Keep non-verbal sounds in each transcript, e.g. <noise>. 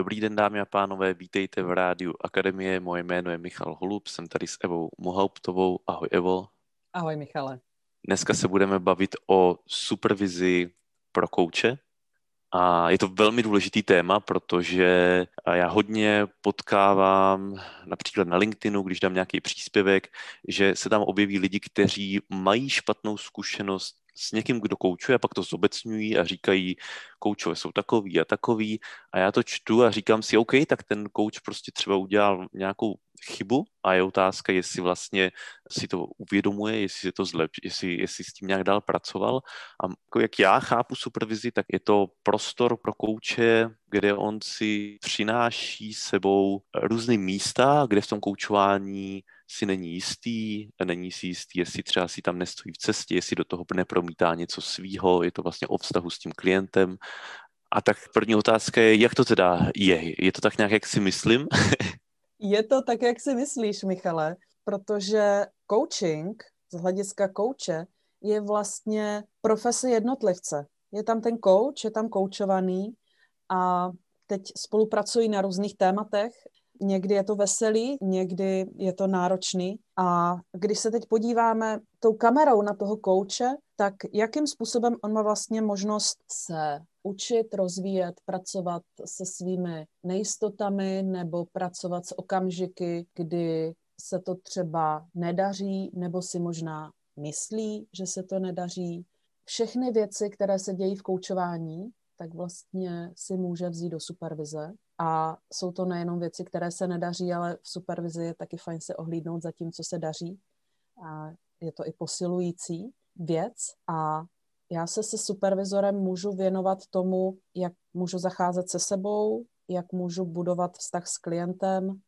Dobrý den, dámy a pánové, vítejte v rádiu Akademie. Moje jméno je Michal Holub, jsem tady s Evou Mohauptovou. Ahoj Evo. Ahoj Michale. Dneska se budeme bavit o supervizi pro kouče. A je to velmi důležitý téma, protože já hodně potkávám například na LinkedInu, když dám nějaký příspěvek, že se tam objeví lidi, kteří mají špatnou zkušenost s někým, kdo koučuje, a pak to zobecňují a říkají, koučové jsou takový a takový a já to čtu a říkám si, OK, tak ten kouč prostě třeba udělal nějakou chybu a je otázka, jestli vlastně si to uvědomuje, jestli se to zlep, jestli, jestli s tím nějak dál pracoval. A jako jak já chápu supervizi, tak je to prostor pro kouče, kde on si přináší sebou různé místa, kde v tom koučování si není jistý, není si jistý, jestli třeba si tam nestojí v cestě, jestli do toho nepromítá něco svýho, je to vlastně o vztahu s tím klientem. A tak první otázka je, jak to teda je? Je to tak nějak, jak si myslím? <laughs> je to tak, jak si myslíš, Michale, protože coaching z hlediska kouče je vlastně profese jednotlivce. Je tam ten coach, je tam koučovaný a teď spolupracují na různých tématech Někdy je to veselý, někdy je to náročný. A když se teď podíváme tou kamerou na toho kouče, tak jakým způsobem on má vlastně možnost se učit, rozvíjet, pracovat se svými nejistotami nebo pracovat s okamžiky, kdy se to třeba nedaří nebo si možná myslí, že se to nedaří. Všechny věci, které se dějí v koučování, tak vlastně si může vzít do supervize. A jsou to nejenom věci, které se nedaří, ale v supervizi je taky fajn se ohlídnout za tím, co se daří. A je to i posilující věc. A já se se supervizorem můžu věnovat tomu, jak můžu zacházet se sebou, jak můžu budovat vztah s klientem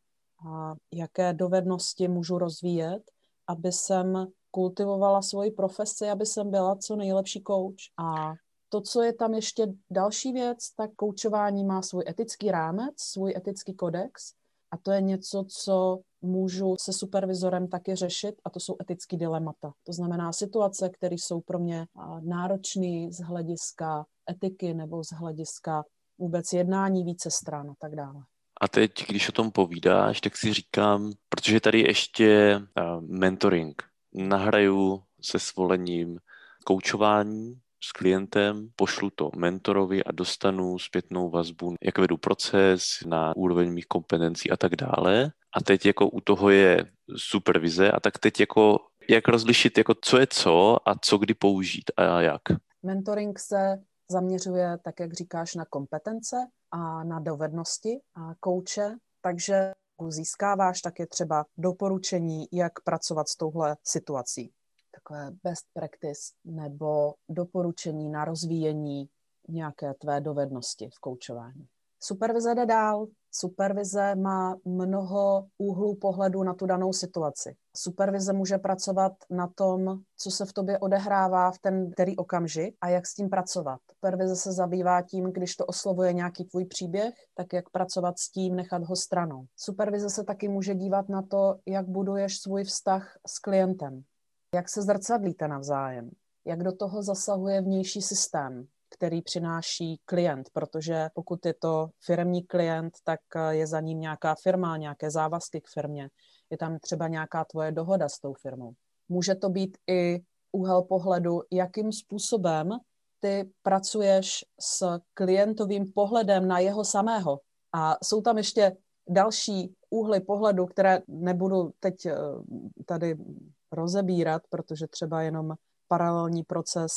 a jaké dovednosti můžu rozvíjet, aby jsem kultivovala svoji profesi, aby jsem byla co nejlepší coach. A to, co je tam ještě další věc, tak koučování má svůj etický rámec, svůj etický kodex a to je něco, co můžu se supervizorem taky řešit a to jsou etické dilemata. To znamená situace, které jsou pro mě náročné z hlediska etiky nebo z hlediska vůbec jednání více stran a tak dále. A teď, když o tom povídáš, tak si říkám, protože tady ještě mentoring, nahraju se svolením koučování, s klientem, pošlu to mentorovi a dostanu zpětnou vazbu, jak vedu proces na úroveň mých kompetencí a tak dále. A teď jako u toho je supervize a tak teď jako jak rozlišit, jako co je co a co kdy použít a jak? Mentoring se zaměřuje, tak jak říkáš, na kompetence a na dovednosti a kouče, takže získáváš také třeba doporučení, jak pracovat s touhle situací takové best practice nebo doporučení na rozvíjení nějaké tvé dovednosti v koučování. Supervize jde dál. Supervize má mnoho úhlů pohledu na tu danou situaci. Supervize může pracovat na tom, co se v tobě odehrává v ten který okamžik a jak s tím pracovat. Supervize se zabývá tím, když to oslovuje nějaký tvůj příběh, tak jak pracovat s tím, nechat ho stranou. Supervize se taky může dívat na to, jak buduješ svůj vztah s klientem. Jak se zrcadlíte navzájem? Jak do toho zasahuje vnější systém, který přináší klient, protože pokud je to firmní klient, tak eh, je za ním nějaká firma, nějaké závazky k firmě. Je tam třeba nějaká tvoje dohoda s tou firmou. Může to být i úhel pohledu, jakým způsobem ty pracuješ s klientovým pohledem na jeho samého. A jsou tam ještě další úhly pohledu, které nebudu teď eh, tady rozebírat, protože třeba jenom paralelní proces,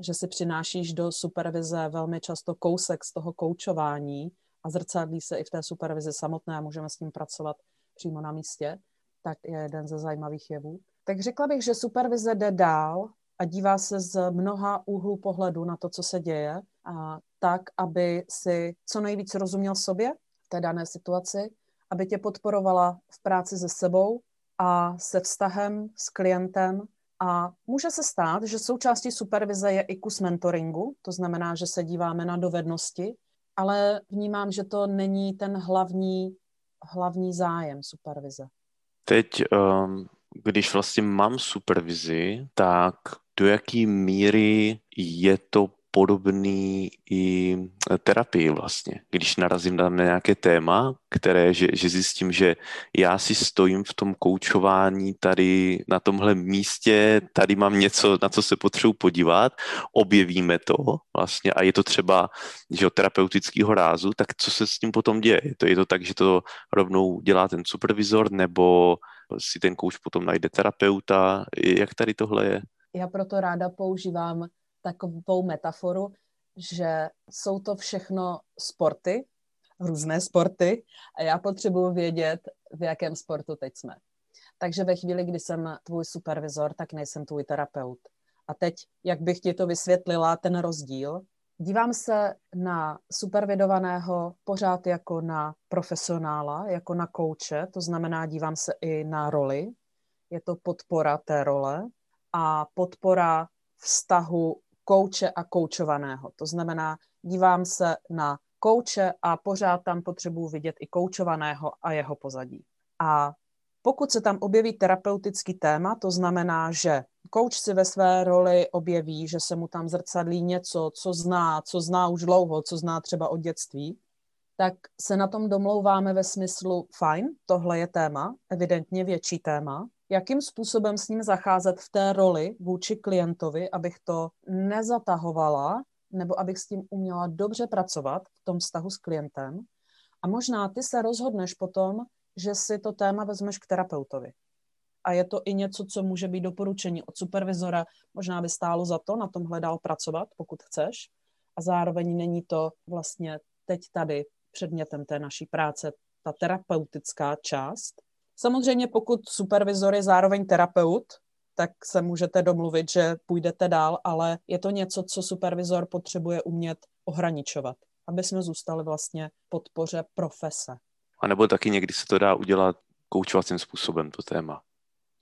že si přinášíš do supervize velmi často kousek z toho koučování a zrcadlí se i v té supervizi samotné a můžeme s tím pracovat přímo na místě, tak je jeden ze zajímavých jevů. Tak řekla bych, že supervize jde dál a dívá se z mnoha úhlů pohledu na to, co se děje, a tak, aby si co nejvíc rozuměl sobě v té dané situaci, aby tě podporovala v práci se sebou, a se vztahem s klientem. A může se stát, že součástí supervize je i kus mentoringu, to znamená, že se díváme na dovednosti, ale vnímám, že to není ten hlavní, hlavní zájem supervize. Teď, um, když vlastně mám supervizi, tak do jaký míry je to podobný i terapii vlastně. Když narazím na nějaké téma, které, že, že zjistím, že já si stojím v tom koučování tady na tomhle místě, tady mám něco, na co se potřebuji podívat, objevíme to vlastně a je to třeba že terapeutického rázu, tak co se s tím potom děje? Je to, je to tak, že to rovnou dělá ten supervizor nebo si ten kouč potom najde terapeuta? Jak tady tohle je? Já proto ráda používám takovou metaforu, že jsou to všechno sporty, různé sporty a já potřebuji vědět, v jakém sportu teď jsme. Takže ve chvíli, kdy jsem tvůj supervizor, tak nejsem tvůj terapeut. A teď, jak bych ti to vysvětlila, ten rozdíl, dívám se na supervidovaného pořád jako na profesionála, jako na kouče, to znamená, dívám se i na roli, je to podpora té role a podpora vztahu kouče a koučovaného. To znamená, dívám se na kouče a pořád tam potřebuji vidět i koučovaného a jeho pozadí. A pokud se tam objeví terapeutický téma, to znamená, že kouč si ve své roli objeví, že se mu tam zrcadlí něco, co zná, co zná už dlouho, co zná třeba od dětství, tak se na tom domlouváme ve smyslu, fajn, tohle je téma, evidentně větší téma, jakým způsobem s ním zacházet v té roli vůči klientovi, abych to nezatahovala, nebo abych s tím uměla dobře pracovat v tom vztahu s klientem. A možná ty se rozhodneš potom, že si to téma vezmeš k terapeutovi. A je to i něco, co může být doporučení od supervizora. Možná by stálo za to na tom hledal pracovat, pokud chceš. A zároveň není to vlastně teď tady předmětem té naší práce, ta terapeutická část, Samozřejmě pokud supervizor je zároveň terapeut, tak se můžete domluvit, že půjdete dál, ale je to něco, co supervizor potřebuje umět ohraničovat, aby jsme zůstali vlastně podpoře profese. A nebo taky někdy se to dá udělat koučovacím způsobem, to téma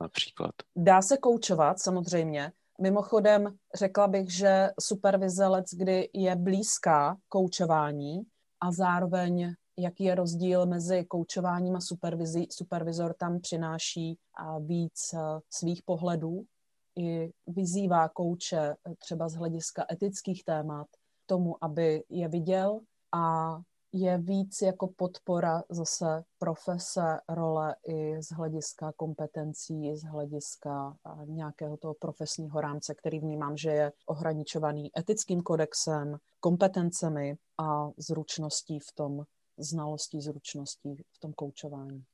například. Dá se koučovat, samozřejmě. Mimochodem, řekla bych, že supervize let, kdy je blízká koučování a zároveň jaký je rozdíl mezi koučováním a supervizí. Supervizor tam přináší víc svých pohledů i vyzývá kouče e, třeba z hlediska etických témat tomu, aby je viděl a je víc jako podpora zase profese, role i z hlediska kompetencí, z hlediska nějakého toho profesního rámce, který vnímám, že je ohraničovaný etickým kodexem, kompetencemi a zručností v tom znalostí, zručností v tom koučování.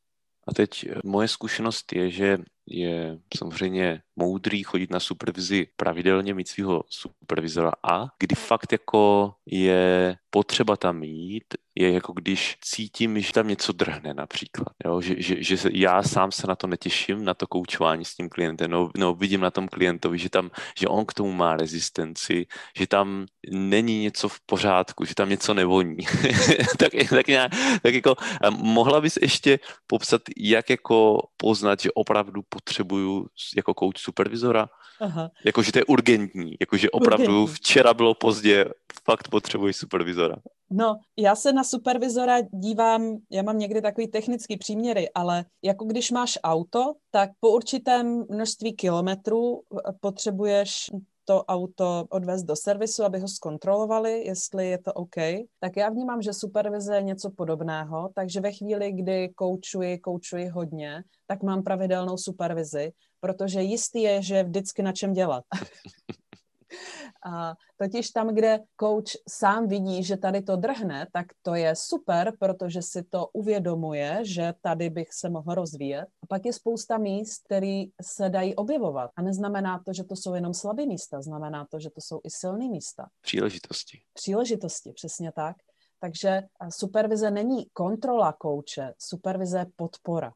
A teď eh, moje zkušenost je, že je samozřejmě moudrý chodit na supervizi pravidelně, mít svého supervizora a kdy fakt jako je potřeba tam jít, je jako když cítím, že tam něco drhne například. Jo? Že, že, že se, já sám se na to netěším, na to koučování s tím klientem. No, no, vidím na tom klientovi, že, tam, že on k tomu má rezistenci, že tam není něco v pořádku, že tam něco nevoní. <laughs> tak, tak, nějak, tak jako mohla bys ještě popsat, jak jako poznat, že opravdu potřebuju jako kouč supervizora? Aha. Jako, že to je urgentní, jako, že opravdu urgentní. včera bylo pozdě, fakt potřebuji supervizora. No, já se na supervizora dívám, já mám někdy takový technický příměry, ale jako když máš auto, tak po určitém množství kilometrů potřebuješ to auto odvést do servisu, aby ho zkontrolovali, jestli je to OK, tak já vnímám, že supervize je něco podobného, takže ve chvíli, kdy koučuji, koučuji hodně, tak mám pravidelnou supervizi, protože jistý je, že vždycky na čem dělat. <laughs> A totiž tam, kde coach sám vidí, že tady to drhne, tak to je super, protože si to uvědomuje, že tady bych se mohl rozvíjet. A pak je spousta míst, které se dají objevovat. A neznamená to, že to jsou jenom slabé místa, znamená to, že to jsou i silné místa. Příležitosti. Příležitosti, přesně tak. Takže supervize není kontrola kouče, supervize je podpora.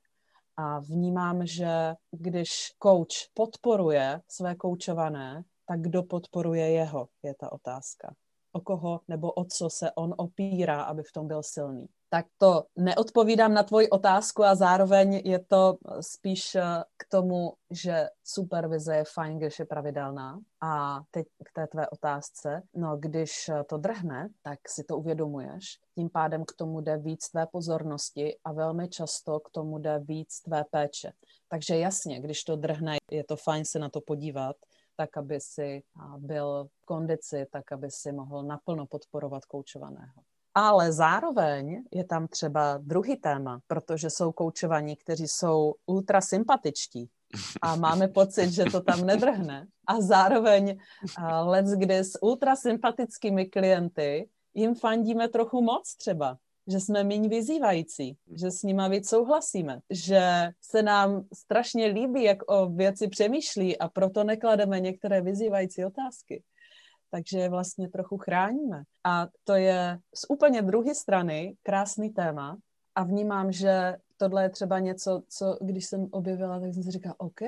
A vnímám, že když coach podporuje své koučované, tak kdo podporuje jeho, je ta otázka. O koho nebo o co se on opírá, aby v tom byl silný. Tak to neodpovídám na tvoji otázku a zároveň je to spíš eh, k tomu, že supervize je fajn, když je pravidelná. A teď k té tvé otázce. No, když to drhne, tak si to uvědomuješ. Tím pádem k tomu jde víc tvé pozornosti a velmi často k tomu jde víc tvé péče. Takže jasně, když to drhne, je to fajn se na to podívat, tak aby si byl v kondici, tak aby si mohl naplno podporovat koučovaného. Ale zároveň je tam třeba druhý téma, protože jsou koučovaní, kteří jsou ultra sympatičtí a máme <laughs> pocit, že to tam nedrhne. A zároveň let's kdy s ultra sympatickými klienty jim fandíme trochu moc třeba že jsme méně vyzývající, že s nima víc souhlasíme, že se nám strašně líbí, jak o věci přemýšlí a proto neklademe některé vyzývající otázky. Takže je vlastně trochu chráníme. A to je z úplně druhé strany krásný téma a vnímám, že tohle je třeba něco, co když jsem objevila, tak jsem si říkala, OK,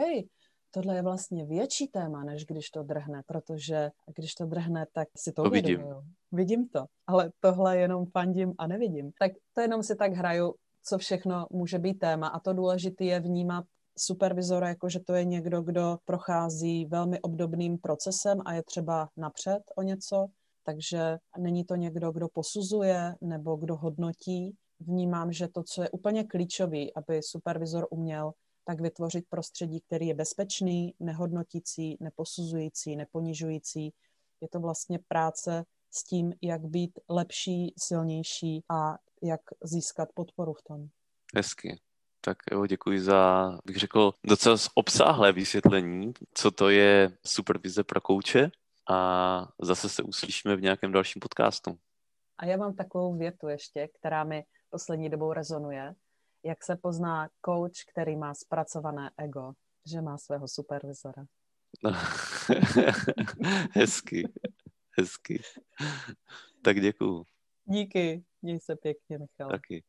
tohle je vlastně větší téma, než když to drhne, protože když to drhne, tak si to, to vidím. Vidím to, ale tohle jenom fandím a nevidím. Tak to jenom si tak hraju, co všechno může být téma a to důležité je vnímat supervizora jako, že to je někdo, kdo prochází velmi obdobným procesem a je třeba napřed o něco, takže není to někdo, kdo posuzuje nebo kdo hodnotí. Vnímám, že to, co je úplně klíčový, aby supervizor uměl, tak vytvořit prostředí, který je bezpečný, nehodnotící, neposuzující, neponižující. Je to vlastně práce s tím, jak být lepší, silnější a jak získat podporu v tom. Hezky. Tak jo, děkuji za, bych řekl, docela obsáhlé vysvětlení, co to je supervize pro kouče a zase se uslyšíme v nějakém dalším podcastu. A já mám takovou větu ještě, která mi poslední dobou rezonuje jak se pozná coach, který má zpracované ego, že má svého supervizora. <laughs> hezky, hezky. Tak děkuju. Díky, měj se pěkně, Michal. Taky.